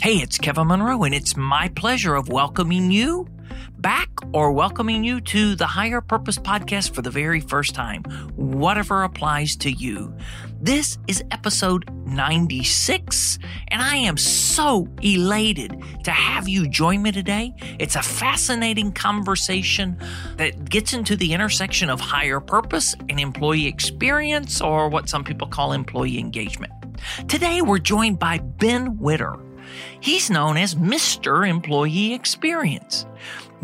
Hey, it's Kevin Monroe, and it's my pleasure of welcoming you back or welcoming you to the Higher Purpose Podcast for the very first time, whatever applies to you. This is episode 96, and I am so elated to have you join me today. It's a fascinating conversation that gets into the intersection of higher purpose and employee experience, or what some people call employee engagement. Today, we're joined by Ben Whitter. He's known as Mr. Employee Experience.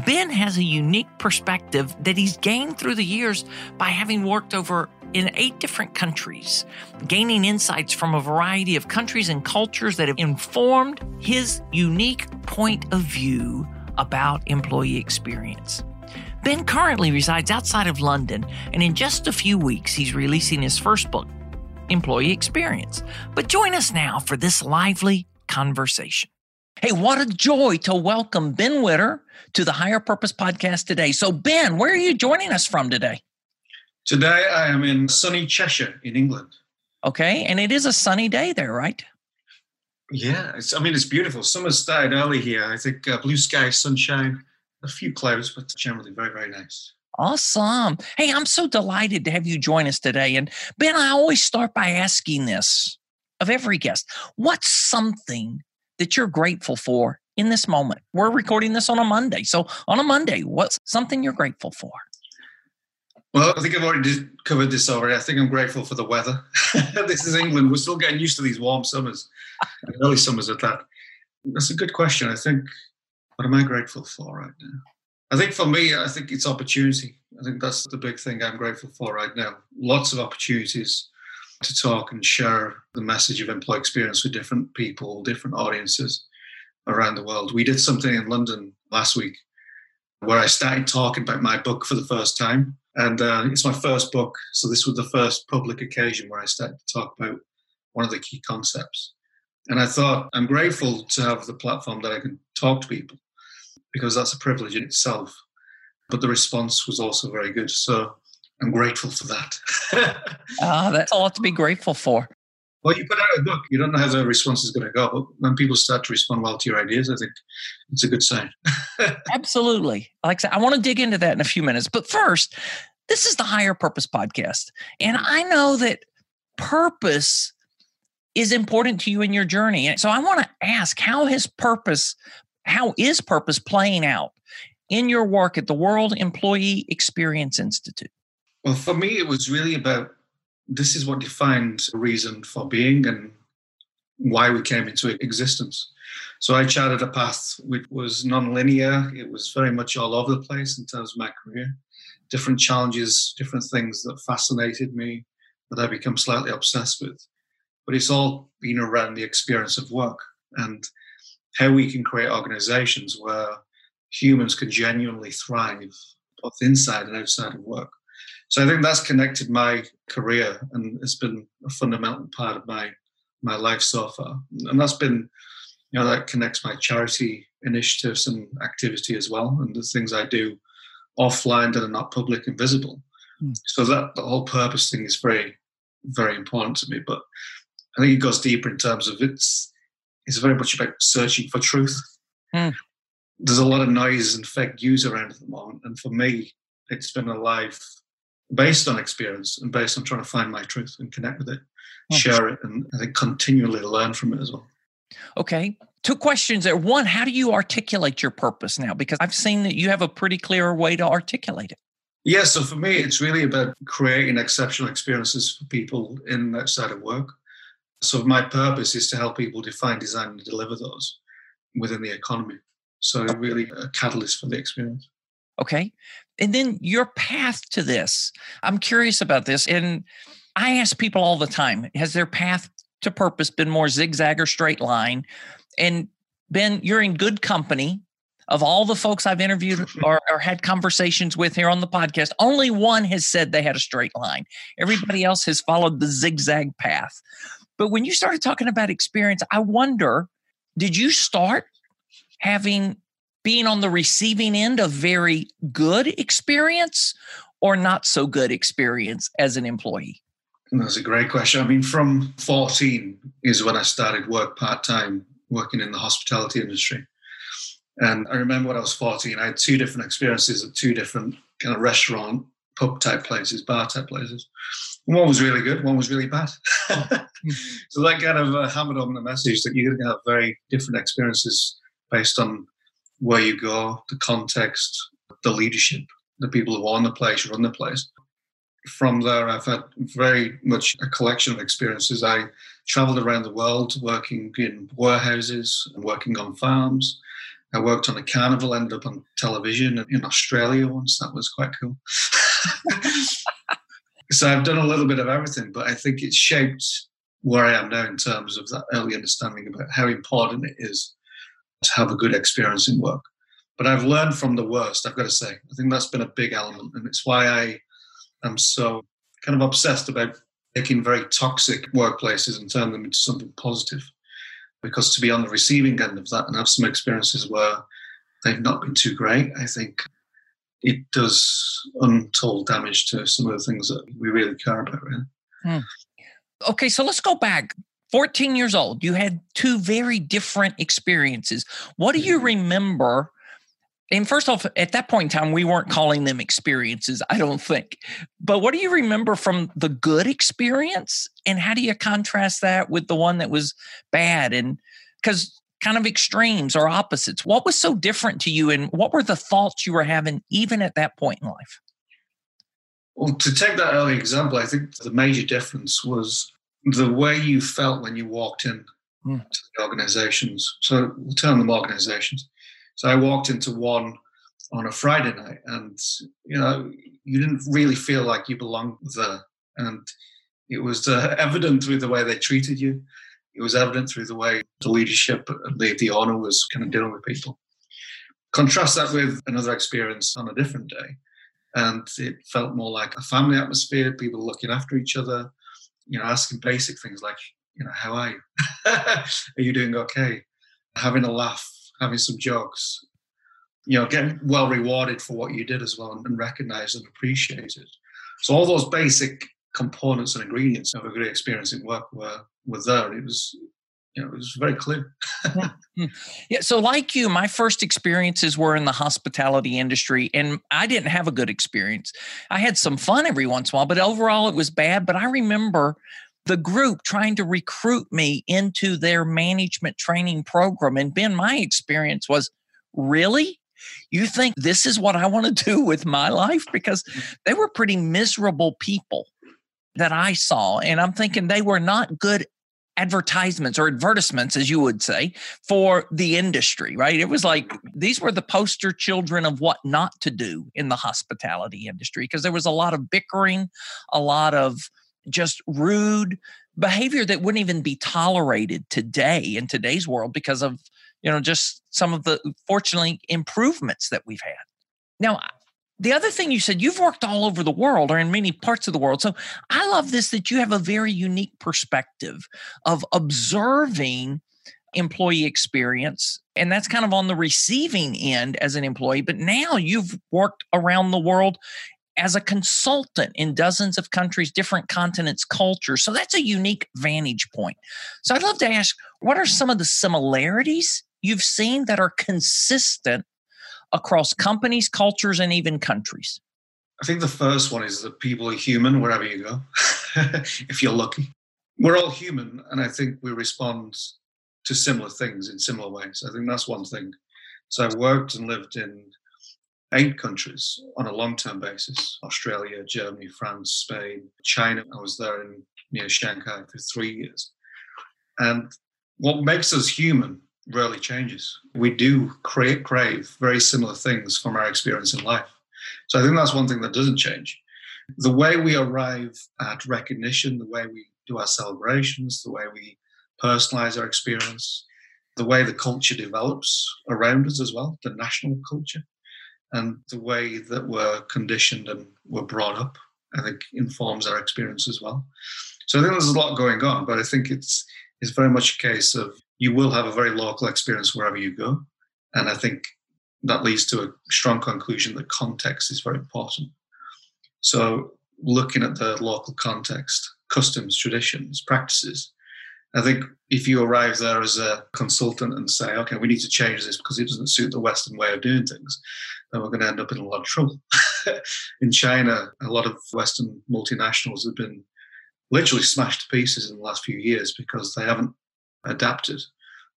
Ben has a unique perspective that he's gained through the years by having worked over in eight different countries, gaining insights from a variety of countries and cultures that have informed his unique point of view about employee experience. Ben currently resides outside of London, and in just a few weeks, he's releasing his first book, Employee Experience. But join us now for this lively conversation. Hey, what a joy to welcome Ben Whitter to the Higher Purpose Podcast today. So, Ben, where are you joining us from today? Today, I am in sunny Cheshire in England. Okay, and it is a sunny day there, right? Yeah, I mean, it's beautiful. Summer started early here. I think uh, blue sky, sunshine, a few clouds, but generally very, very nice. Awesome. Hey, I'm so delighted to have you join us today. And Ben, I always start by asking this of every guest what's something that you're grateful for in this moment? We're recording this on a Monday. So, on a Monday, what's something you're grateful for? Well, I think I've already covered this already. I think I'm grateful for the weather. this is England. We're still getting used to these warm summers, early summers at that. That's a good question. I think, what am I grateful for right now? I think for me, I think it's opportunity. I think that's the big thing I'm grateful for right now. Lots of opportunities to talk and share the message of employee experience with different people, different audiences around the world. We did something in London last week where I started talking about my book for the first time. And uh, it's my first book. So this was the first public occasion where I started to talk about one of the key concepts. And I thought, I'm grateful to have the platform that I can talk to people because that's a privilege in itself. But the response was also very good. So I'm grateful for that. Ah, that's a lot to be grateful for. Well, you put out a book, you don't know how the response is going to go, but when people start to respond well to your ideas, I think it's a good sign. Absolutely. Like I said, I want to dig into that in a few minutes. But first, this is the Higher Purpose Podcast. And I know that purpose is important to you in your journey. And so I want to ask how has purpose, how is purpose playing out in your work at the World Employee Experience Institute? Well, for me, it was really about this is what defined reason for being and why we came into existence. So I charted a path which was non-linear. It was very much all over the place in terms of my career. Different challenges, different things that fascinated me, that I become slightly obsessed with. But it's all been around the experience of work and how we can create organizations where humans can genuinely thrive both inside and outside of work. So I think that's connected my career and it's been a fundamental part of my my life so far. And that's been, you know, that connects my charity initiatives and activity as well, and the things I do offline that are not public and visible. Mm. So that the whole purpose thing is very, very important to me. But I think it goes deeper in terms of it's it's very much about searching for truth. Mm. There's a lot of noise and fake news around at the moment, and for me, it's been a life based on experience and based on trying to find my truth and connect with it, oh. share it, and I think continually learn from it as well. Okay. Two questions there. One, how do you articulate your purpose now? Because I've seen that you have a pretty clear way to articulate it. Yeah, so for me, it's really about creating exceptional experiences for people in outside of work. So my purpose is to help people define, design, and deliver those within the economy. So really a catalyst for the experience. Okay. And then your path to this. I'm curious about this. And I ask people all the time has their path to purpose been more zigzag or straight line? And Ben, you're in good company of all the folks I've interviewed or, or, had conversations with here on the podcast, only one has said they had a straight line. Everybody else has followed the zigzag path. But when you started talking about experience, I wonder did you start having being on the receiving end of very good experience or not so good experience as an employee? That's a great question. I mean, from 14 is when I started work part time, working in the hospitality industry. And I remember when I was 14, I had two different experiences at two different kind of restaurant, pub type places, bar type places. One was really good, one was really bad. so that kind of uh, hammered on the message that you're going to have very different experiences based on where you go, the context, the leadership, the people who own the place, run the place. From there, I've had very much a collection of experiences. I traveled around the world working in warehouses and working on farms. I worked on a carnival, ended up on television in Australia once. That was quite cool. so I've done a little bit of everything, but I think it's shaped where I am now in terms of that early understanding about how important it is have a good experience in work. But I've learned from the worst, I've got to say. I think that's been a big element. And it's why I am so kind of obsessed about taking very toxic workplaces and turning them into something positive. Because to be on the receiving end of that and have some experiences where they've not been too great, I think it does untold damage to some of the things that we really care about. Really. Hmm. Okay, so let's go back. 14 years old, you had two very different experiences. What do you mm-hmm. remember? And first off, at that point in time, we weren't calling them experiences, I don't think. But what do you remember from the good experience? And how do you contrast that with the one that was bad? And because kind of extremes or opposites. What was so different to you, and what were the thoughts you were having even at that point in life? Well, to take that early example, I think the major difference was the way you felt when you walked in mm. to the organizations. So we'll term them organizations. So I walked into one on a Friday night, and you know, you didn't really feel like you belonged there, and it was uh, evident through the way they treated you. It was evident through the way the leadership, the, the owner was kind of dealing with people. Contrast that with another experience on a different day. And it felt more like a family atmosphere, people looking after each other, you know, asking basic things like, you know, how are you? are you doing okay? Having a laugh, having some jokes, you know, getting well rewarded for what you did as well and recognized and appreciated. So all those basic components and ingredients of a great experience in work were were there. It was you know, it was very clear. yeah. Hmm. So, like you, my first experiences were in the hospitality industry, and I didn't have a good experience. I had some fun every once in a while, but overall it was bad. But I remember the group trying to recruit me into their management training program. And Ben, my experience was really? You think this is what I want to do with my life? Because they were pretty miserable people that I saw. And I'm thinking they were not good advertisements or advertisements, as you would say, for the industry, right? It was like these were the poster children of what not to do in the hospitality industry because there was a lot of bickering, a lot of just rude behavior that wouldn't even be tolerated today in today's world because of you know just some of the fortunately improvements that we've had now the other thing you said, you've worked all over the world or in many parts of the world. So I love this that you have a very unique perspective of observing employee experience. And that's kind of on the receiving end as an employee. But now you've worked around the world as a consultant in dozens of countries, different continents, cultures. So that's a unique vantage point. So I'd love to ask what are some of the similarities you've seen that are consistent across companies, cultures, and even countries? I think the first one is that people are human wherever you go, if you're lucky. We're all human, and I think we respond to similar things in similar ways. I think that's one thing. So I've worked and lived in eight countries on a long-term basis: Australia, Germany, France, Spain, China. I was there in near Shanghai for three years, and what makes us human rarely changes. We do create, crave very similar things from our experience in life. So I think that's one thing that doesn't change. The way we arrive at recognition, the way we do our celebrations, the way we personalize our experience, the way the culture develops around us as well, the national culture, and the way that we're conditioned and we're brought up, I think informs our experience as well. So I think there's a lot going on, but I think it's it's very much a case of you will have a very local experience wherever you go. And I think that leads to a strong conclusion that context is very important. So looking at the local context, customs, traditions, practices, I think if you arrive there as a consultant and say, okay, we need to change this because it doesn't suit the Western way of doing things, then we're going to end up in a lot of trouble. in China, a lot of Western multinationals have been literally smashed to pieces in the last few years because they haven't adapted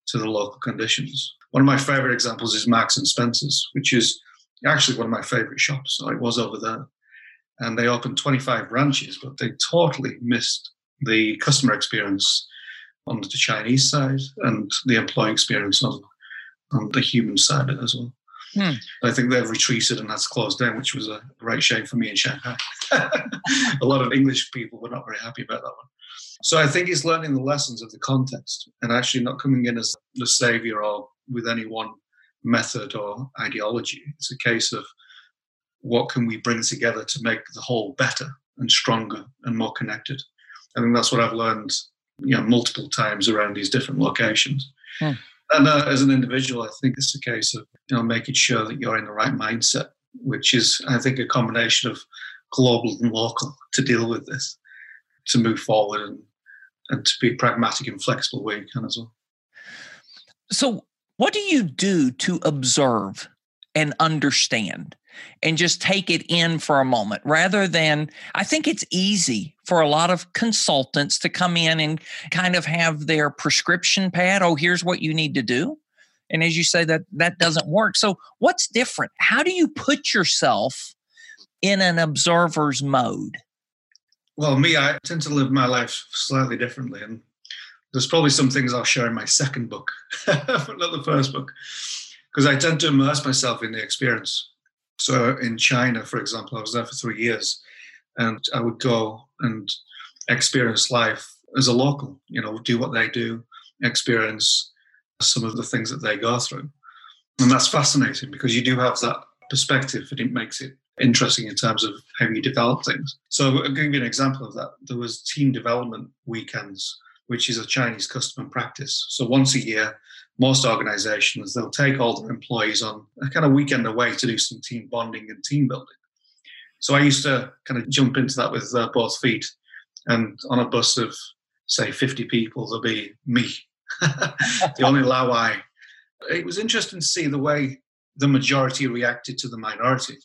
to the local conditions. One of my favorite examples is Marks and Spencer's, which is actually one of my favorite shops. I was over there. And they opened 25 branches, but they totally missed the customer experience on the Chinese side and the employee experience on, on the human side as well. Hmm. I think they've retreated and that's closed down, which was a great shame for me in Shanghai. a lot of English people were not very happy about that one. So I think it's learning the lessons of the context and actually not coming in as the savior or with any one method or ideology. It's a case of what can we bring together to make the whole better and stronger and more connected. I think that's what I've learned, you know, multiple times around these different locations. Hmm. And uh, as an individual, I think it's a case of you know making sure that you're in the right mindset, which is I think a combination of global and local to deal with this, to move forward and and to be pragmatic and flexible where you can as well. So, what do you do to observe and understand? and just take it in for a moment rather than I think it's easy for a lot of consultants to come in and kind of have their prescription pad. Oh, here's what you need to do. And as you say, that that doesn't work. So, what's different? How do you put yourself in an observer's mode? Well, me, I tend to live my life slightly differently. And there's probably some things I'll share in my second book, not the first book, because I tend to immerse myself in the experience. So in China, for example, I was there for three years, and I would go and experience life as a local. You know, do what they do, experience some of the things that they go through, and that's fascinating because you do have that perspective, and it makes it interesting in terms of how you develop things. So I'll give you an example of that. There was team development weekends, which is a Chinese custom and practice. So once a year, most organizations, they'll take all their employees on a kind of weekend away to do some team bonding and team building. So I used to kind of jump into that with uh, both feet. And on a bus of, say, 50 people, there'll be me, the only Laowai. It was interesting to see the way the majority reacted to the minority.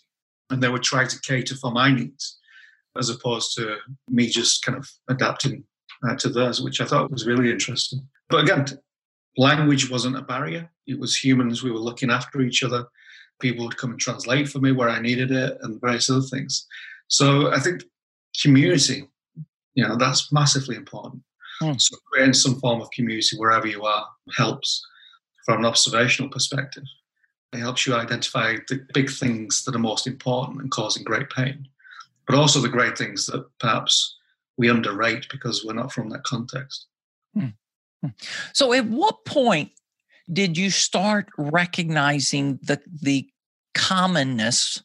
And they would try to cater for my needs as opposed to me just kind of adapting uh, to theirs, which I thought was really interesting. But again, language wasn't a barrier. It was humans. We were looking after each other. People would come and translate for me where I needed it and various other things. So I think community, you know, that's massively important. Mm. So creating some form of community wherever you are helps from an observational perspective. It helps you identify the big things that are most important and causing great pain, but also the great things that perhaps we underrate because we're not from that context. Mm. So, at what point did you start recognizing the the commonness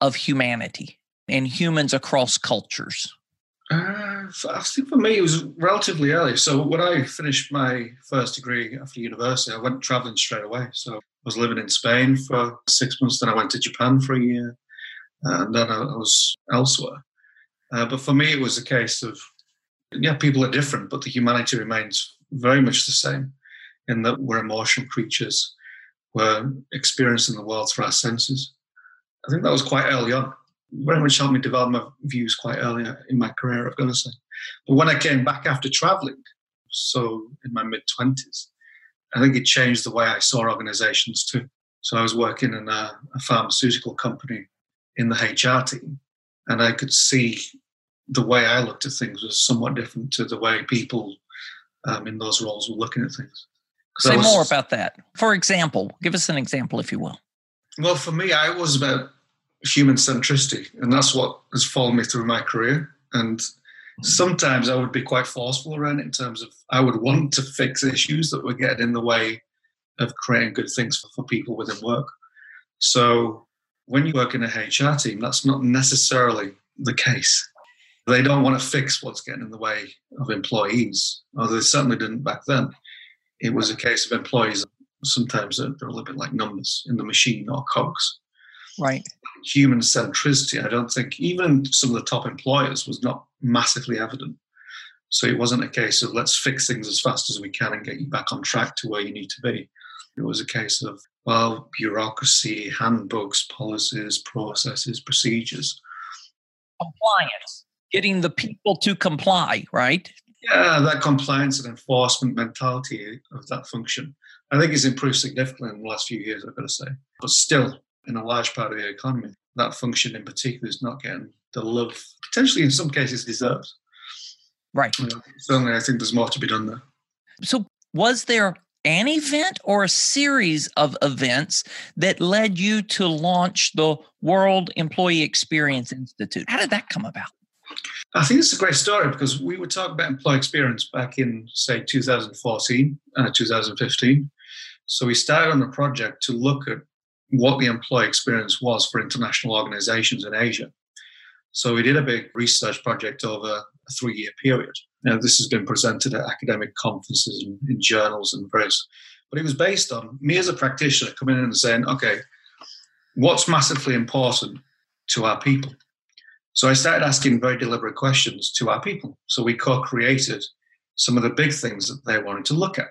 of humanity and humans across cultures? Uh, I think for me it was relatively early. So when I finished my first degree after university, I went traveling straight away. So was living in Spain for six months. Then I went to Japan for a year, and then I was elsewhere. Uh, but for me, it was a case of yeah, people are different, but the humanity remains very much the same in that we're emotional creatures. We're experiencing the world through our senses. I think that was quite early on. Very much helped me develop my views quite early in my career, I've got to say. But when I came back after traveling, so in my mid 20s, I think it changed the way I saw organizations too. So I was working in a, a pharmaceutical company in the HR team, and I could see the way I looked at things was somewhat different to the way people um, in those roles were looking at things. Say was, more about that. For example, give us an example, if you will. Well, for me, I was about human centricity, and that's what has followed me through my career. And sometimes I would be quite forceful around it in terms of I would want to fix issues that were getting in the way of creating good things for, for people within work. So when you work in a HR team, that's not necessarily the case. They don't want to fix what's getting in the way of employees, or they certainly didn't back then. It was a case of employees. Sometimes they're, they're a little bit like numbers in the machine or cogs. Right. Human centricity, I don't think, even some of the top employers, was not massively evident. So it wasn't a case of let's fix things as fast as we can and get you back on track to where you need to be. It was a case of, well, bureaucracy, handbooks, policies, processes, procedures. Compliance, getting the people to comply, right? Yeah, that compliance and enforcement mentality of that function, I think, has improved significantly in the last few years, I've got to say. But still, in a large part of the economy, that function in particular is not getting the love, potentially in some cases, deserves. Right. certainly, I think there's more to be done there. So, was there an event or a series of events that led you to launch the World Employee Experience Institute? How did that come about? I think it's a great story because we were talking about employee experience back in, say, 2014, uh, 2015. So we started on a project to look at what the employee experience was for international organizations in Asia. So we did a big research project over a three year period. Now, this has been presented at academic conferences and in journals and various, but it was based on me as a practitioner coming in and saying, okay, what's massively important to our people? So I started asking very deliberate questions to our people. So we co created some of the big things that they wanted to look at,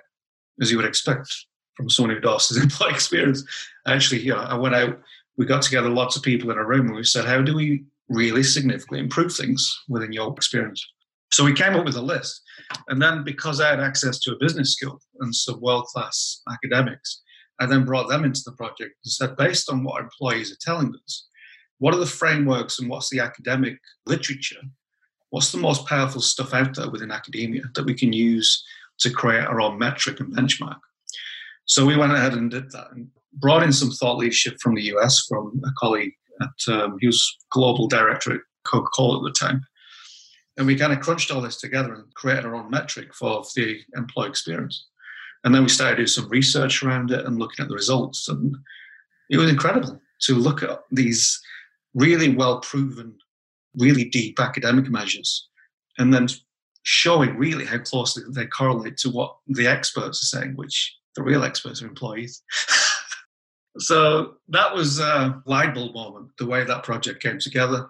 as you would expect from someone who does employee experience. Actually, you know, I went out, we got together lots of people in a room and we said, how do we really significantly improve things within your experience? So we came up with a list. And then because I had access to a business school and some world class academics, I then brought them into the project and said, based on what employees are telling us, what are the frameworks and what's the academic literature? What's the most powerful stuff out there within academia that we can use to create our own metric and benchmark? So we went ahead and did that and brought in some thought leadership from the US from a colleague at, um, he was global director at Coca Cola at the time. And we kind of crunched all this together and created our own metric for the employee experience. And then we started doing some research around it and looking at the results. And it was incredible to look at these really well proven, really deep academic measures and then showing really how closely they correlate to what the experts are saying, which the real experts are employees. so that was a light bulb moment, the way that project came together.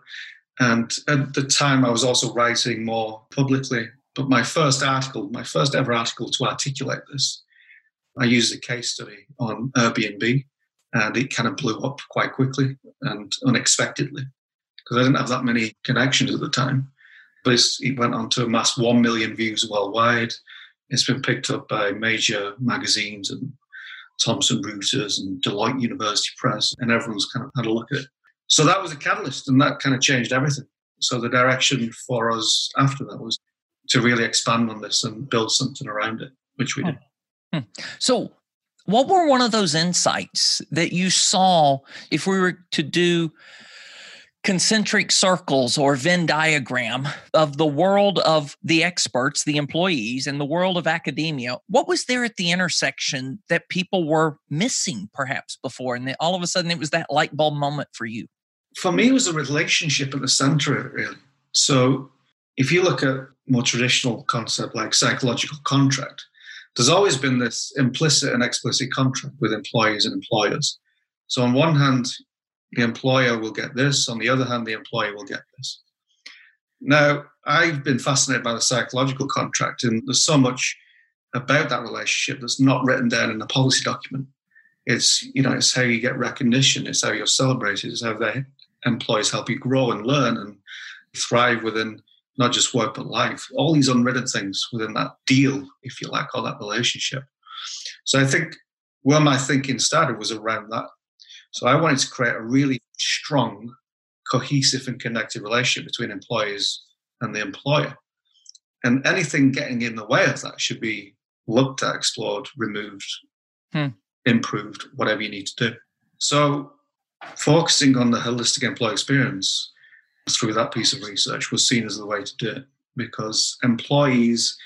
And at the time, I was also writing more publicly. But my first article, my first ever article to articulate this, I used a case study on Airbnb, and it kind of blew up quite quickly and unexpectedly because I didn't have that many connections at the time. But it went on to amass 1 million views worldwide. It's been picked up by major magazines and Thomson Reuters and Deloitte University Press, and everyone's kind of had a look at it. So that was a catalyst, and that kind of changed everything. So the direction for us after that was to really expand on this and build something around it, which we did. Hmm. So, what were one of those insights that you saw if we were to do concentric circles or Venn diagram of the world of the experts, the employees, and the world of academia? What was there at the intersection that people were missing perhaps before? And then all of a sudden it was that light bulb moment for you? For me, it was a relationship at the center, of it, really. So if you look at more traditional concept like psychological contract, there's always been this implicit and explicit contract with employees and employers. So on one hand, the employer will get this, on the other hand, the employee will get this. Now, I've been fascinated by the psychological contract, and there's so much about that relationship that's not written down in a policy document. It's you know, it's how you get recognition, it's how you're celebrated, it's how the employees help you grow and learn and thrive within not just work but life. All these unwritten things within that deal, if you like, or that relationship. So I think where my thinking started was around that. So I wanted to create a really strong, cohesive, and connected relationship between employees and the employer. And anything getting in the way of that should be looked at, explored, removed, hmm. improved, whatever you need to do. So focusing on the holistic employee experience through that piece of research was seen as the way to do it because employees,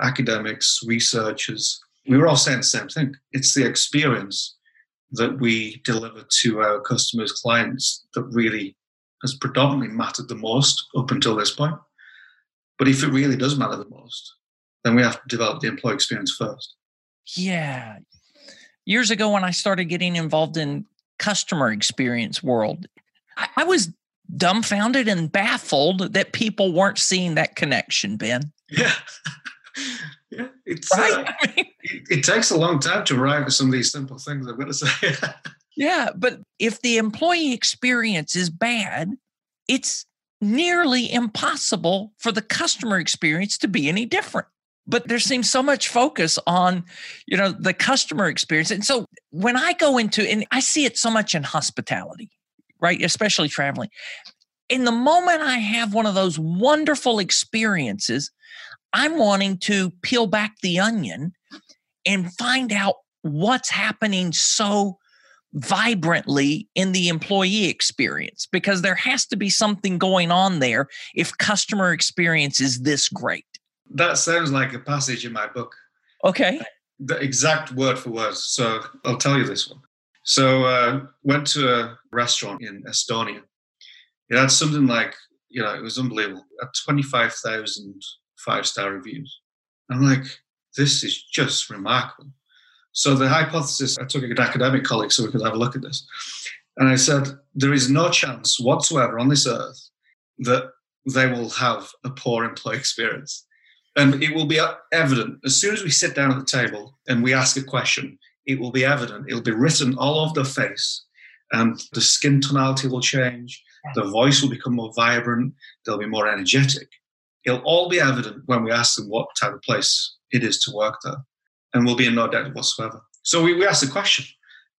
academics, researchers we were all saying the same thing. It's the experience that we deliver to our customers, clients that really has predominantly mattered the most up until this point. But if it really does matter the most, then we have to develop the employee experience first. Yeah. Years ago, when I started getting involved in customer experience world, I, was dumbfounded and baffled that people weren't seeing that connection, Ben. Yeah. yeah. It's, right? uh, I mean, it, takes a long time to arrive at some of these simple things, I'm going to say. yeah. But if the employee experience is bad, it's nearly impossible for the customer experience to be any different but there seems so much focus on you know the customer experience and so when i go into and i see it so much in hospitality right especially traveling in the moment i have one of those wonderful experiences i'm wanting to peel back the onion and find out what's happening so vibrantly in the employee experience because there has to be something going on there if customer experience is this great. That sounds like a passage in my book. Okay. The exact word for word. So I'll tell you this one. So uh, went to a restaurant in Estonia. It had something like, you know, it was unbelievable. At 25,000 five-star reviews. I'm like, this is just remarkable. So the hypothesis, I took an academic colleague so we could have a look at this. And I said, there is no chance whatsoever on this earth that they will have a poor employee experience. And it will be evident as soon as we sit down at the table and we ask a question, it will be evident. It'll be written all over their face, and the skin tonality will change. The voice will become more vibrant. They'll be more energetic. It'll all be evident when we ask them what type of place it is to work there and we'll be in no doubt whatsoever. So we, we asked the question.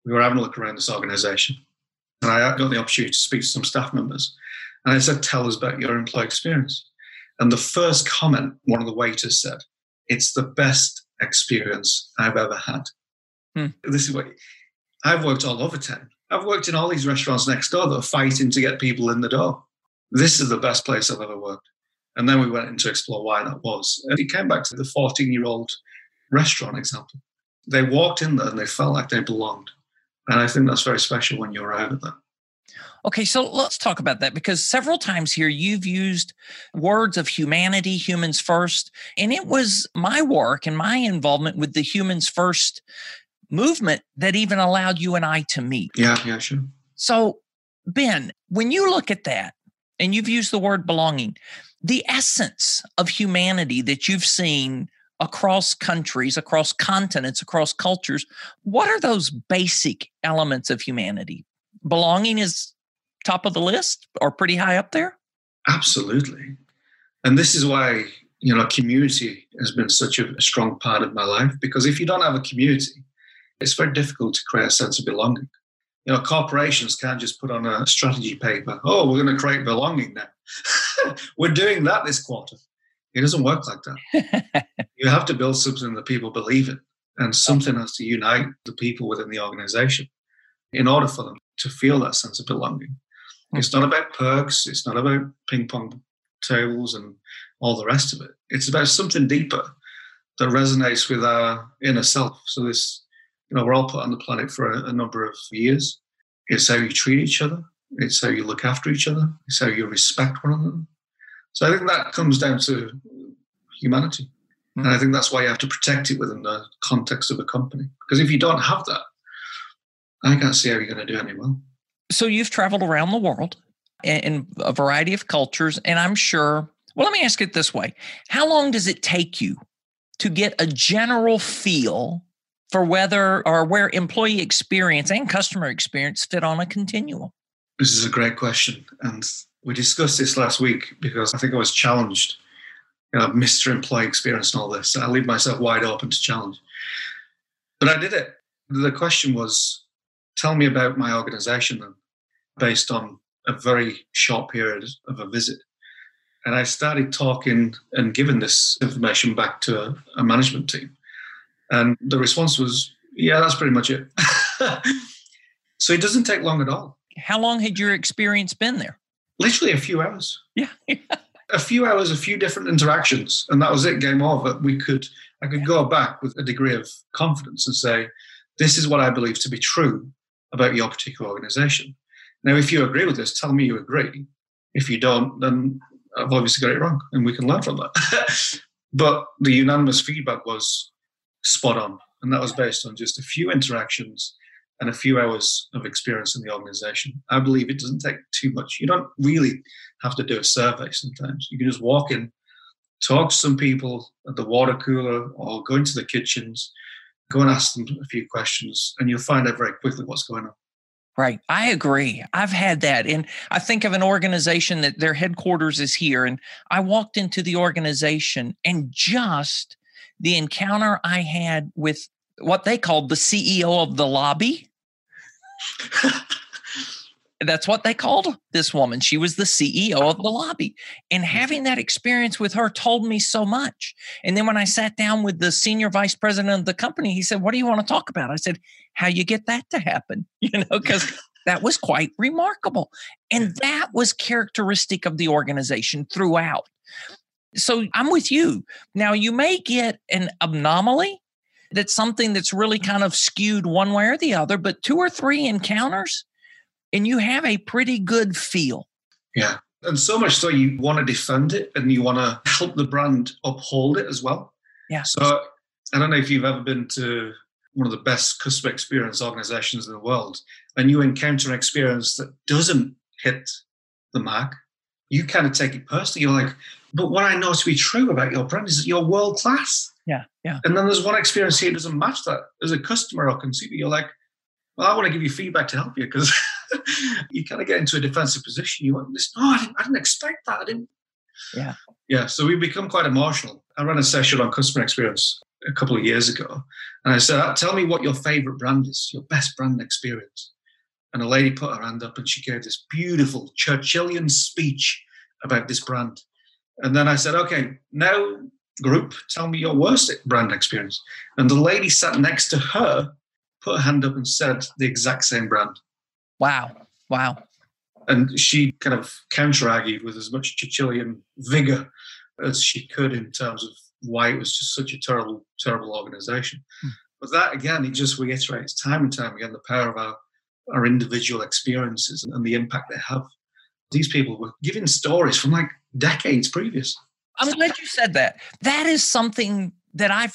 We were having a look around this organization, and I got the opportunity to speak to some staff members. And I said, Tell us about your employee experience. And the first comment one of the waiters said, It's the best experience I've ever had. Hmm. This is what I've worked all over town. I've worked in all these restaurants next door that are fighting to get people in the door. This is the best place I've ever worked. And then we went in to explore why that was. And it came back to the 14 year old restaurant example. They walked in there and they felt like they belonged. And I think that's very special when you arrive at that. Okay, so let's talk about that because several times here you've used words of humanity, humans first. And it was my work and my involvement with the humans first movement that even allowed you and I to meet. Yeah, yeah, sure. So, Ben, when you look at that and you've used the word belonging, the essence of humanity that you've seen across countries, across continents, across cultures. What are those basic elements of humanity? Belonging is top of the list or pretty high up there? Absolutely. And this is why, you know, community has been such a strong part of my life because if you don't have a community, it's very difficult to create a sense of belonging. You know, corporations can't just put on a strategy paper, oh, we're going to create belonging now. we're doing that this quarter. It doesn't work like that. you have to build something that people believe in, and something has to unite the people within the organization in order for them to feel that sense of belonging. It's not about perks, it's not about ping pong tables and all the rest of it. It's about something deeper that resonates with our inner self. So this, you know, we're all put on the planet for a, a number of years. It's how you treat each other. It's how you look after each other. It's how you respect one another. So I think that comes down to humanity. Mm-hmm. And I think that's why you have to protect it within the context of a company. Because if you don't have that, I can't see how you're going to do any well. So you've traveled around the world in a variety of cultures, and I'm sure. Well, let me ask it this way How long does it take you to get a general feel for whether or where employee experience and customer experience fit on a continuum? This is a great question. And we discussed this last week because I think I was challenged. You know, Mr. Employee Experience and all this. I leave myself wide open to challenge. But I did it. The question was, tell me about my organization then, based on a very short period of a visit. And I started talking and giving this information back to a, a management team. And the response was, yeah, that's pretty much it. so it doesn't take long at all. How long had your experience been there? literally a few hours. Yeah. a few hours, a few different interactions, and that was it. Game over. We could, I could go back with a degree of confidence and say, "This is what I believe to be true about your particular organization." Now, if you agree with this, tell me you agree. If you don't, then I've obviously got it wrong, and we can learn from that. but the unanimous feedback was spot on, and that was based on just a few interactions and a few hours of experience in the organization. I believe it doesn't take too much. You don't really have to do a survey sometimes. You can just walk in, talk to some people at the water cooler or go into the kitchens, go and ask them a few questions, and you'll find out very quickly what's going on. Right. I agree. I've had that. And I think of an organization that their headquarters is here. And I walked into the organization and just the encounter I had with what they called the CEO of the lobby. That's what they called this woman. She was the CEO of the lobby. And mm-hmm. having that experience with her told me so much. And then when I sat down with the senior vice president of the company, he said, What do you want to talk about? I said, How you get that to happen? You know, because that was quite remarkable. And that was characteristic of the organization throughout. So I'm with you. Now, you may get an anomaly that's something that's really mm-hmm. kind of skewed one way or the other, but two or three encounters and you have a pretty good feel. Yeah. And so much so you want to defend it and you want to help the brand uphold it as well. Yeah. So I don't know if you've ever been to one of the best customer experience organizations in the world and you encounter an experience that doesn't hit the mark, you kind of take it personally. You're like, but what I know to be true about your brand is that you're world class. Yeah, yeah. And then there's one experience here that doesn't match that. As a customer or consumer, you're like, well, I want to give you feedback to help you because you kind of get into a defensive position. You want this, no, I didn't, I didn't expect that. I didn't. Yeah. Yeah. So we become quite emotional. I ran a session on customer experience a couple of years ago. And I said, tell me what your favorite brand is, your best brand experience. And a lady put her hand up and she gave this beautiful Churchillian speech about this brand. And then I said, okay, now group, tell me your worst brand experience. And the lady sat next to her, put her hand up and said the exact same brand. Wow. Wow. And she kind of counter argued with as much Churchillian vigor as she could in terms of why it was just such a terrible, terrible organization. Hmm. But that, again, it just reiterates time and time again the power of our, our individual experiences and the impact they have. These people were giving stories from like decades previous. I'm glad you said that. That is something that I've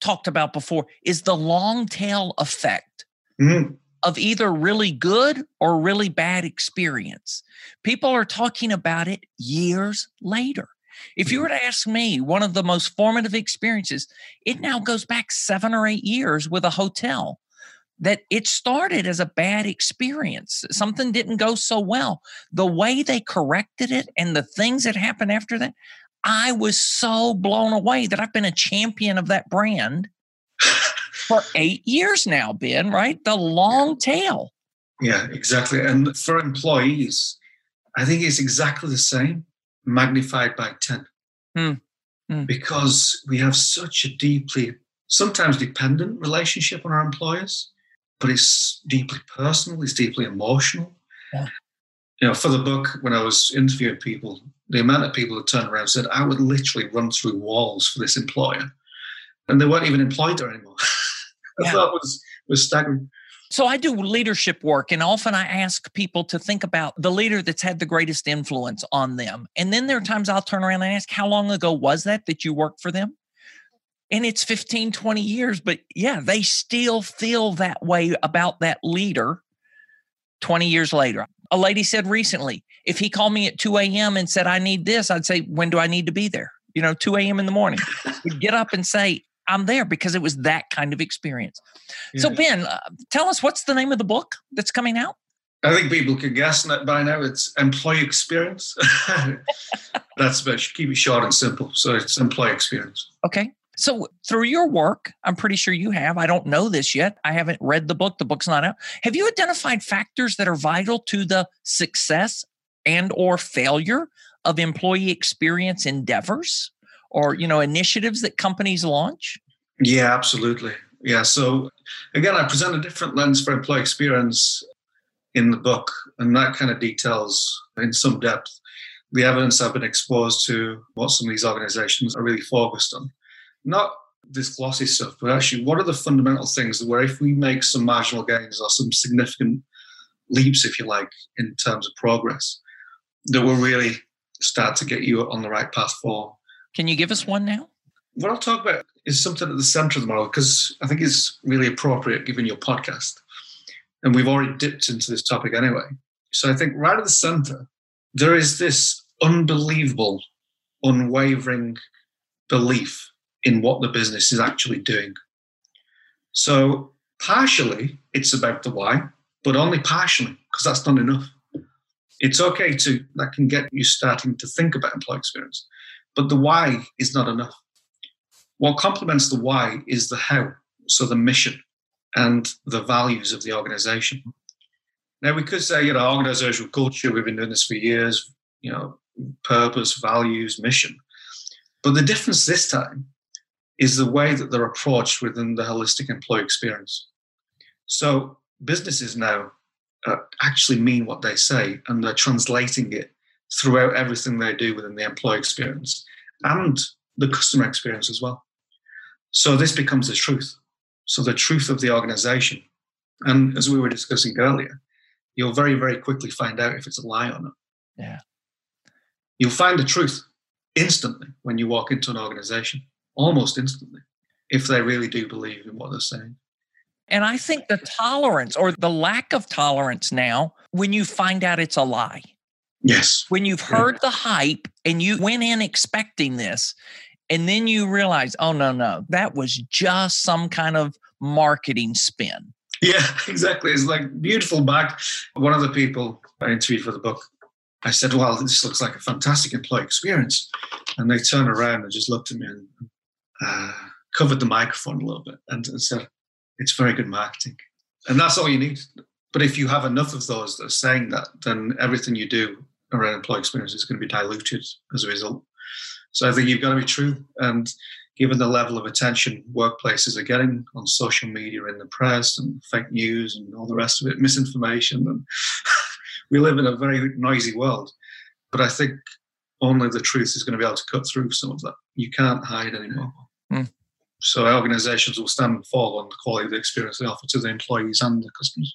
talked about before is the long tail effect mm-hmm. of either really good or really bad experience. People are talking about it years later. If you were to ask me, one of the most formative experiences, it now goes back seven or eight years with a hotel that it started as a bad experience. Something didn't go so well. The way they corrected it and the things that happened after that, I was so blown away that I've been a champion of that brand for eight years now, Ben, right? The long tail. Yeah, exactly. And for employees, I think it's exactly the same magnified by 10. Mm. Mm. Because we have such a deeply, sometimes dependent relationship on our employers, but it's deeply personal, it's deeply emotional. Yeah. You know, for the book, when I was interviewing people, the amount of people that turned around and said, I would literally run through walls for this employer. And they weren't even employed there anymore. I yeah. thought was was staggering. So I do leadership work, and often I ask people to think about the leader that's had the greatest influence on them. And then there are mm-hmm. times I'll turn around and ask, How long ago was that that you worked for them? And it's 15, 20 years, but yeah, they still feel that way about that leader 20 years later. A lady said recently, if he called me at 2 a.m. and said, I need this, I'd say, When do I need to be there? You know, 2 a.m. in the morning. Get up and say, I'm there because it was that kind of experience. Yeah. So, Ben, uh, tell us what's the name of the book that's coming out? I think people can guess that by now. It's employee experience. that's best. Keep it short and simple. So it's employee experience. Okay. So through your work, I'm pretty sure you have. I don't know this yet. I haven't read the book. The book's not out. Have you identified factors that are vital to the success and or failure of employee experience endeavors? or you know initiatives that companies launch? Yeah, absolutely. Yeah. So again, I present a different lens for employee experience in the book, and that kind of details in some depth the evidence I've been exposed to, what some of these organizations are really focused on. Not this glossy stuff, but actually, what are the fundamental things where if we make some marginal gains or some significant leaps, if you like, in terms of progress, that will really start to get you on the right path forward. Can you give us one now? What I'll talk about is something at the center of the model because I think it's really appropriate given your podcast. And we've already dipped into this topic anyway. So I think right at the center, there is this unbelievable, unwavering belief in what the business is actually doing. So partially it's about the why, but only partially because that's not enough. It's okay to, that can get you starting to think about employee experience, but the why is not enough. What complements the why is the how, so the mission and the values of the organization. Now, we could say, you know, organizational culture, we've been doing this for years, you know, purpose, values, mission. But the difference this time is the way that they're approached within the holistic employee experience. So businesses now uh, actually mean what they say and they're translating it throughout everything they do within the employee experience and the customer experience as well. So this becomes the truth. So the truth of the organization. And as we were discussing earlier, you'll very, very quickly find out if it's a lie or not. Yeah. You'll find the truth instantly when you walk into an organization, almost instantly, if they really do believe in what they're saying. And I think the tolerance or the lack of tolerance now, when you find out it's a lie. Yes. When you've heard yeah. the hype and you went in expecting this, and then you realize, oh, no, no, that was just some kind of marketing spin. Yeah, exactly. It's like beautiful back. One of the people I interviewed for the book, I said, well, this looks like a fantastic employee experience. And they turned around and just looked at me and uh, covered the microphone a little bit and, said, it's very good marketing. And that's all you need. But if you have enough of those that are saying that, then everything you do around employee experience is going to be diluted as a result. So I think you've got to be true. And given the level of attention workplaces are getting on social media, in the press, and fake news, and all the rest of it, misinformation, and we live in a very noisy world. But I think only the truth is going to be able to cut through some of that. You can't hide anymore. Mm. So organizations will stand and fall on the quality of the experience they offer to the employees and the customers.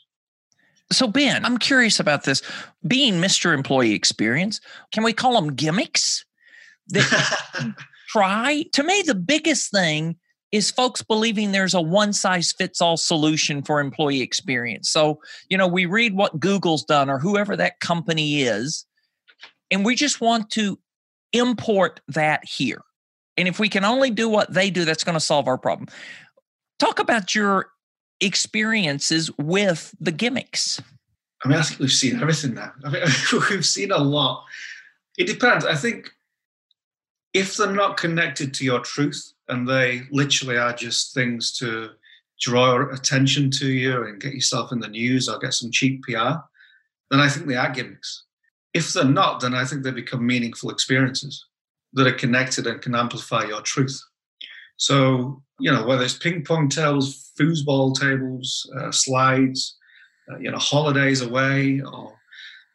So, Ben, I'm curious about this. Being Mr. Employee Experience, can we call them gimmicks that try? To me, the biggest thing is folks believing there's a one size fits all solution for employee experience. So, you know, we read what Google's done or whoever that company is, and we just want to import that here. And if we can only do what they do, that's going to solve our problem. Talk about your experiences with the gimmicks. I mean, I think we've seen everything now. I mean, we've seen a lot. It depends. I think if they're not connected to your truth and they literally are just things to draw attention to you and get yourself in the news or get some cheap PR, then I think they are gimmicks. If they're not, then I think they become meaningful experiences that are connected and can amplify your truth. So, you know, whether it's ping pong tables, foosball tables, uh, slides, uh, you know, holidays away or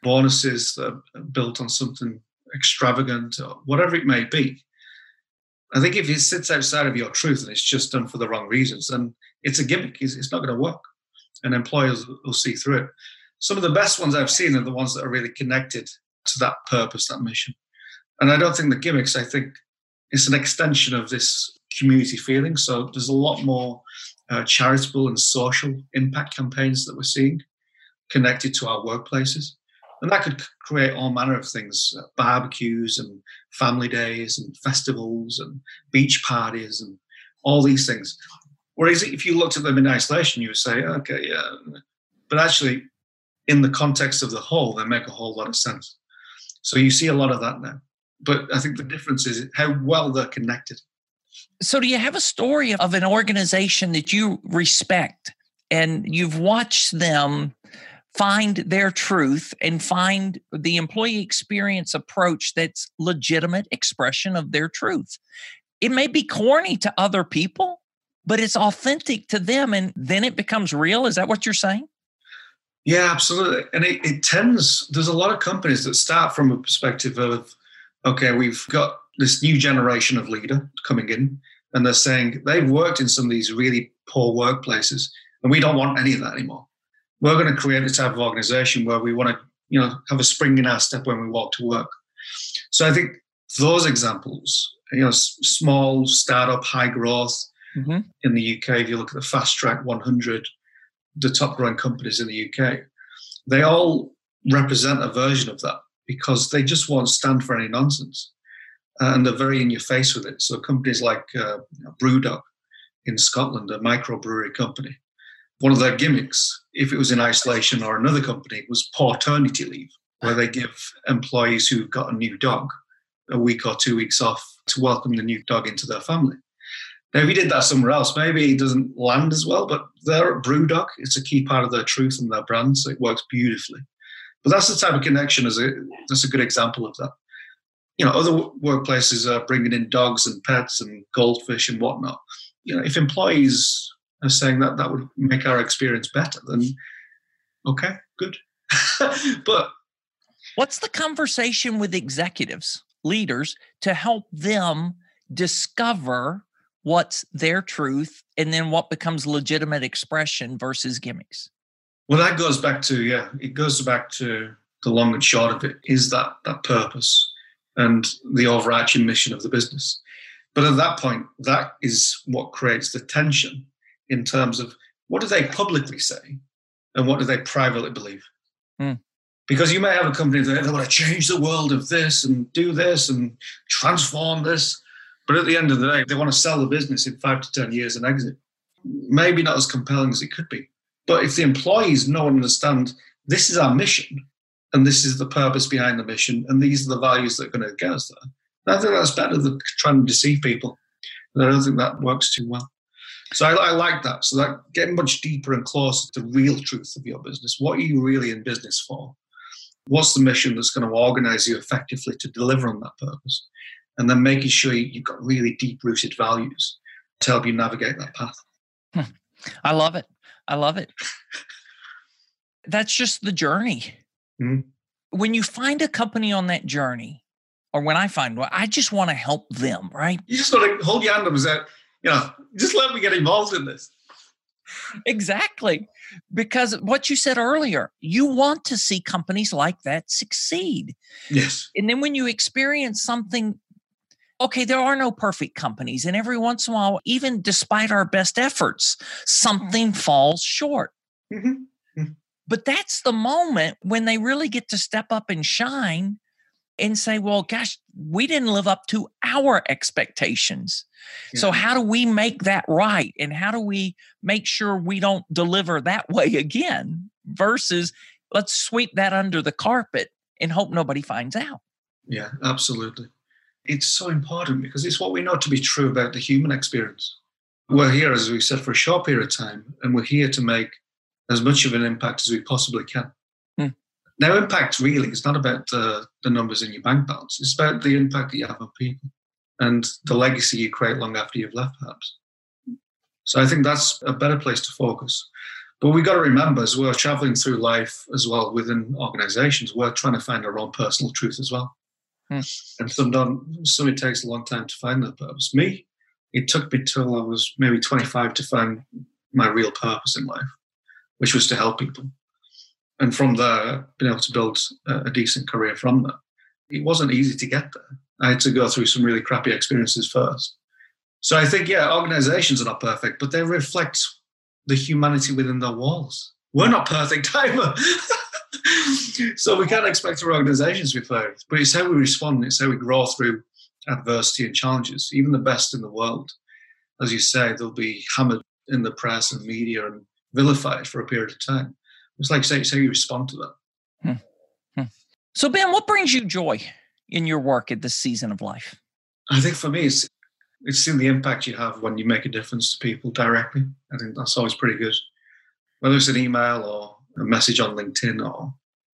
bonuses that are built on something extravagant or whatever it may be. I think if it sits outside of your truth and it's just done for the wrong reasons, then it's a gimmick. It's, it's not going to work. And employers will see through it. Some of the best ones I've seen are the ones that are really connected to that purpose, that mission. And I don't think the gimmicks, I think it's an extension of this community feeling. So there's a lot more uh, charitable and social impact campaigns that we're seeing connected to our workplaces. And that could create all manner of things uh, barbecues and family days and festivals and beach parties and all these things. Whereas if you looked at them in isolation, you would say, okay, yeah. But actually, in the context of the whole, they make a whole lot of sense. So you see a lot of that now but I think the difference is how well they're connected. So, do you have a story of an organization that you respect and you've watched them find their truth and find the employee experience approach that's legitimate expression of their truth? It may be corny to other people, but it's authentic to them and then it becomes real. Is that what you're saying? Yeah, absolutely. And it, it tends, there's a lot of companies that start from a perspective of, okay, we've got this new generation of leader coming in, and they're saying they've worked in some of these really poor workplaces, and we don't want any of that anymore. We're going to create a type of organization where we want to, you know, have a spring in our step when we walk to work. So I think those examples, you know, small startup, high growth mm-hmm. in the UK. If you look at the Fast Track 100, the top growing companies in the UK, they all represent a version of that because they just won't stand for any nonsense. Uh, and they're very in your face with it. So companies like uh, Brewdog in Scotland, a microbrewery company, one of their gimmicks, if it was in isolation or another company, was paternity leave, where they give employees who've got a new dog a week or two weeks off to welcome the new dog into their family. Now, if you did that somewhere else, maybe it doesn't land as well, but they're at Brewdog. It's a key part of their truth and their brand, so it works beautifully. But that's the type of connection, as a, that's a good example of that. You know, other workplaces are bringing in dogs and pets and goldfish and whatnot. You know, if employees are saying that that would make our experience better, then okay, good. but what's the conversation with executives, leaders, to help them discover what's their truth and then what becomes legitimate expression versus gimmicks well that goes back to yeah it goes back to the long and short of it is that that purpose and the overarching mission of the business but at that point that is what creates the tension in terms of what do they publicly say and what do they privately believe mm. because you may have a company that they want to change the world of this and do this and transform this but at the end of the day, they want to sell the business in five to 10 years and exit. Maybe not as compelling as it could be. But if the employees know and understand this is our mission and this is the purpose behind the mission and these are the values that are going to get us there, I think that's better than trying to deceive people. And I don't think that works too well. So I, I, like that. So that getting much deeper and closer to the real truth of your business. What are you really in business for? What's the mission that's going to organize you effectively to deliver on that purpose? and then making sure you've got really deep rooted values to help you navigate that path. Hmm. I love it. I love it. That's just the journey. Mm-hmm. When you find a company on that journey, or when I find one, I just want to help them, right? You just want to hold your hand up and say, you know, just let me get involved in this. Exactly. Because what you said earlier, you want to see companies like that succeed. Yes. And then when you experience something okay, there are no perfect companies. And every once in a while, even despite our best efforts, something falls short. Mm-hmm. mm-hmm. But that's the moment when they really get to step up and shine and say, well, gosh, we didn't live up to our expectations. Yeah. So, how do we make that right? And how do we make sure we don't deliver that way again versus let's sweep that under the carpet and hope nobody finds out? Yeah, absolutely it's so important because it's what we know to be true about the human experience. We're here, as we said, for a short period of time, and we're here to make as much of an impact as we possibly can. Hmm. Now, impact really is not about the, the numbers in your bank balance, it's about the impact that you have on people and the legacy you create long after you've left, perhaps. So I think that's a better place to focus. But we've got to remember, as we're traveling through life as well within organizations, we're trying to find our own personal truth as well. Hmm. And sometimes some it takes a long time to find that purpose. Me, it took me till I was maybe 25 to find my real purpose in life, which was to help people. And from there, been able to build a, decent career from that. It wasn't easy to get there. I had to go through some really crappy experiences first. So I think, yeah, organizations are not perfect, but they reflect the humanity within their walls. We're not perfect either. so we can't expect our organizations to be perfect, but it's how we respond, it's how we grow through adversity and challenges. Even the best in the world, as you say, they'll be hammered in the press and media and vilified for a period of time. It's like say, how you respond to that. Hmm. Hmm. So, Ben, what brings you joy in your work at this season of life? I think for me, it's it's seeing the impact you have when you make a difference to people directly. I think that's always pretty good. Whether it's an email or a message on LinkedIn or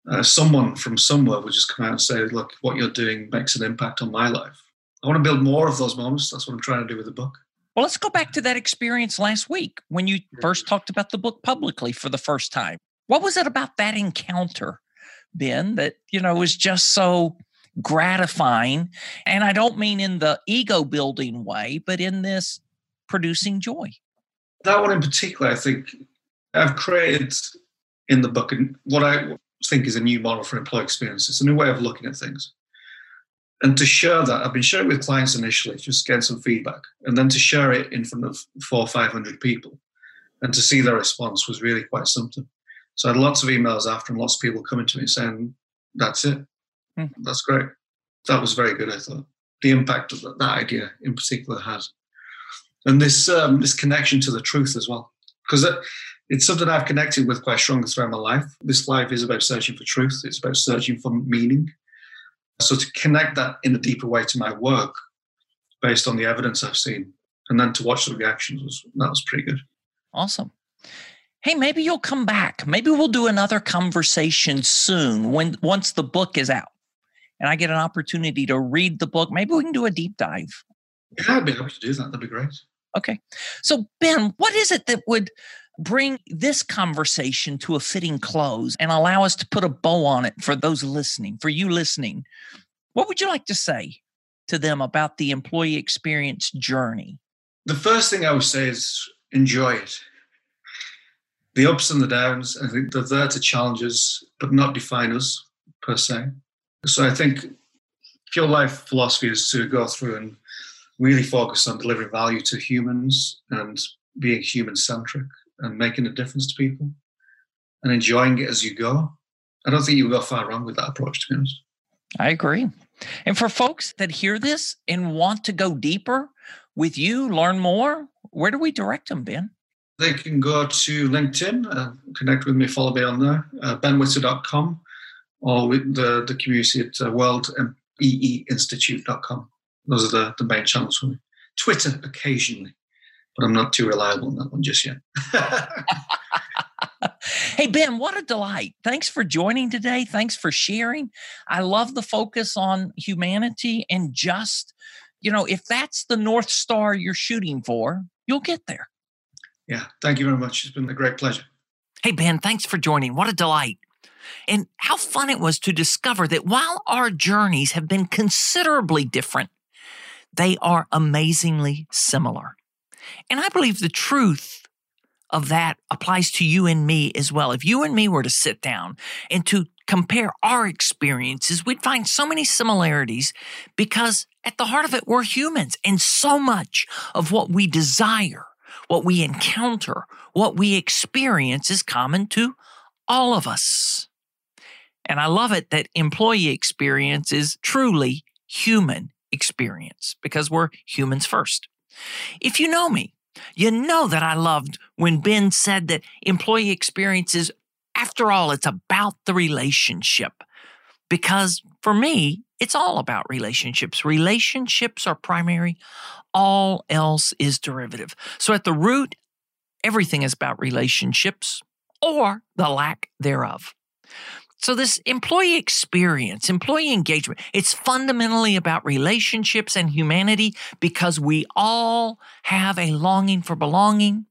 uh, someone from somewhere would just come out and say, look, what you're doing makes an impact on my life. I want to build more of those moments. That's what I'm trying to do with the book. Well, let's go back to that experience last week when you first talked about the book publicly for the first time. What was it about that encounter, Ben, that, you know, was just so gratifying? And I don't mean in the ego building way, but in this producing joy. That one in particular, I think I've created in the book and what I think is a new model for employee experience. It's a new way of looking at things. And to share that, I've been sharing with clients initially, just getting some feedback, and then to share it in front of four or 500 people and to see their response was really quite something. So I had lots of emails after and lots of people coming to me saying, that's it. Mm-hmm. That's great. That was very good, I thought. The impact that that idea in particular has. And this, um, this connection to the truth as well. Because it's something I've connected with quite strongly throughout my life. This life is about searching for truth, it's about searching for meaning. So to connect that in a deeper way to my work based on the evidence I've seen and then to watch the reactions was that was pretty good. Awesome. Hey, maybe you'll come back. Maybe we'll do another conversation soon when once the book is out and I get an opportunity to read the book. Maybe we can do a deep dive. Yeah, I'd be happy to do that. That'd be great. Okay. So, Ben, what is it that would bring this conversation to a fitting close and allow us to put a bow on it for those listening, for you listening? What would you like to say to them about the employee experience journey? The first thing I would say is enjoy it. The ups and the downs, I think they're there to challenge us, but not define us per se. So I think your life philosophy is to go through and really focus on delivering value to humans and being human centric and making a difference to people and enjoying it as you go. I don't think you go far wrong with that approach, to be honest. I agree. And for folks that hear this and want to go deeper with you, learn more, where do we direct them, Ben? They can go to LinkedIn, uh, connect with me, follow me on there, uh, benwhitter.com, or with the, the community at uh, worldeeinstitute.com. Those are the, the main channels for me. Twitter occasionally, but I'm not too reliable on that one just yet. hey, Ben, what a delight. Thanks for joining today. Thanks for sharing. I love the focus on humanity and just, you know, if that's the North Star you're shooting for, you'll get there. Yeah, thank you very much. It's been a great pleasure. Hey, Ben, thanks for joining. What a delight. And how fun it was to discover that while our journeys have been considerably different, they are amazingly similar. And I believe the truth of that applies to you and me as well. If you and me were to sit down and to compare our experiences, we'd find so many similarities because at the heart of it, we're humans and so much of what we desire, what we encounter, what we experience is common to all of us. And I love it that employee experience is truly human experience because we're humans first. If you know me, you know that I loved when Ben said that employee experiences, after all, it's about the relationship. Because for me, it's all about relationships. Relationships are primary, all else is derivative. So at the root, everything is about relationships or the lack thereof. So, this employee experience, employee engagement, it's fundamentally about relationships and humanity because we all have a longing for belonging,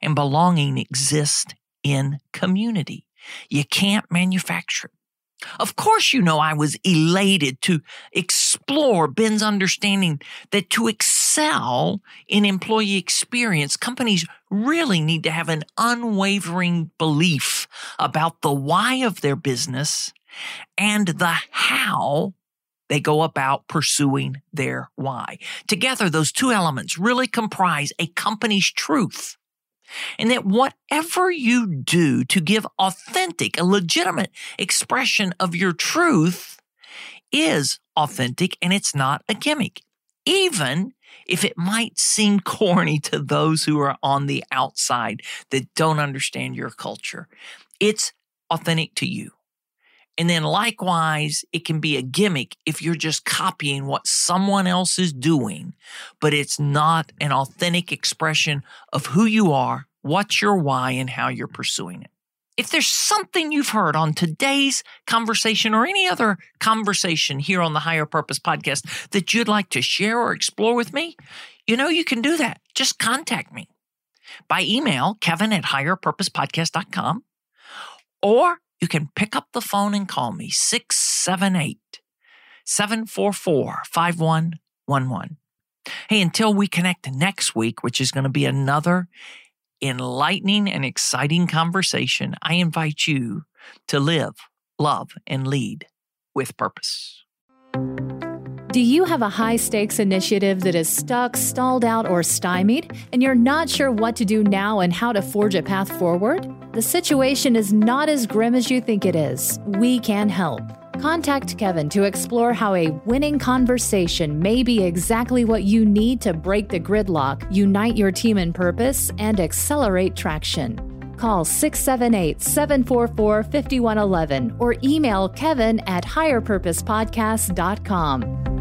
and belonging exists in community. You can't manufacture it. Of course, you know, I was elated to explore Ben's understanding that to excel in employee experience, companies really need to have an unwavering belief about the why of their business and the how they go about pursuing their why. Together, those two elements really comprise a company's truth and that whatever you do to give authentic, a legitimate expression of your truth is authentic and it's not a gimmick, even if it might seem corny to those who are on the outside that don't understand your culture. It's authentic to you. And then likewise, it can be a gimmick if you're just copying what someone else is doing, but it's not an authentic expression of who you are, what's your why, and how you're pursuing it. If there's something you've heard on today's conversation or any other conversation here on the Higher Purpose podcast that you'd like to share or explore with me, you know you can do that. Just contact me by email, kevin at higherpurposepodcast.com Or you can pick up the phone and call me 678 744 5111. Hey, until we connect next week, which is going to be another enlightening and exciting conversation, I invite you to live, love, and lead with purpose. Do you have a high stakes initiative that is stuck, stalled out, or stymied, and you're not sure what to do now and how to forge a path forward? The situation is not as grim as you think it is. We can help. Contact Kevin to explore how a winning conversation may be exactly what you need to break the gridlock, unite your team in purpose, and accelerate traction. Call 678 744 5111 or email kevin at higherpurposepodcast.com.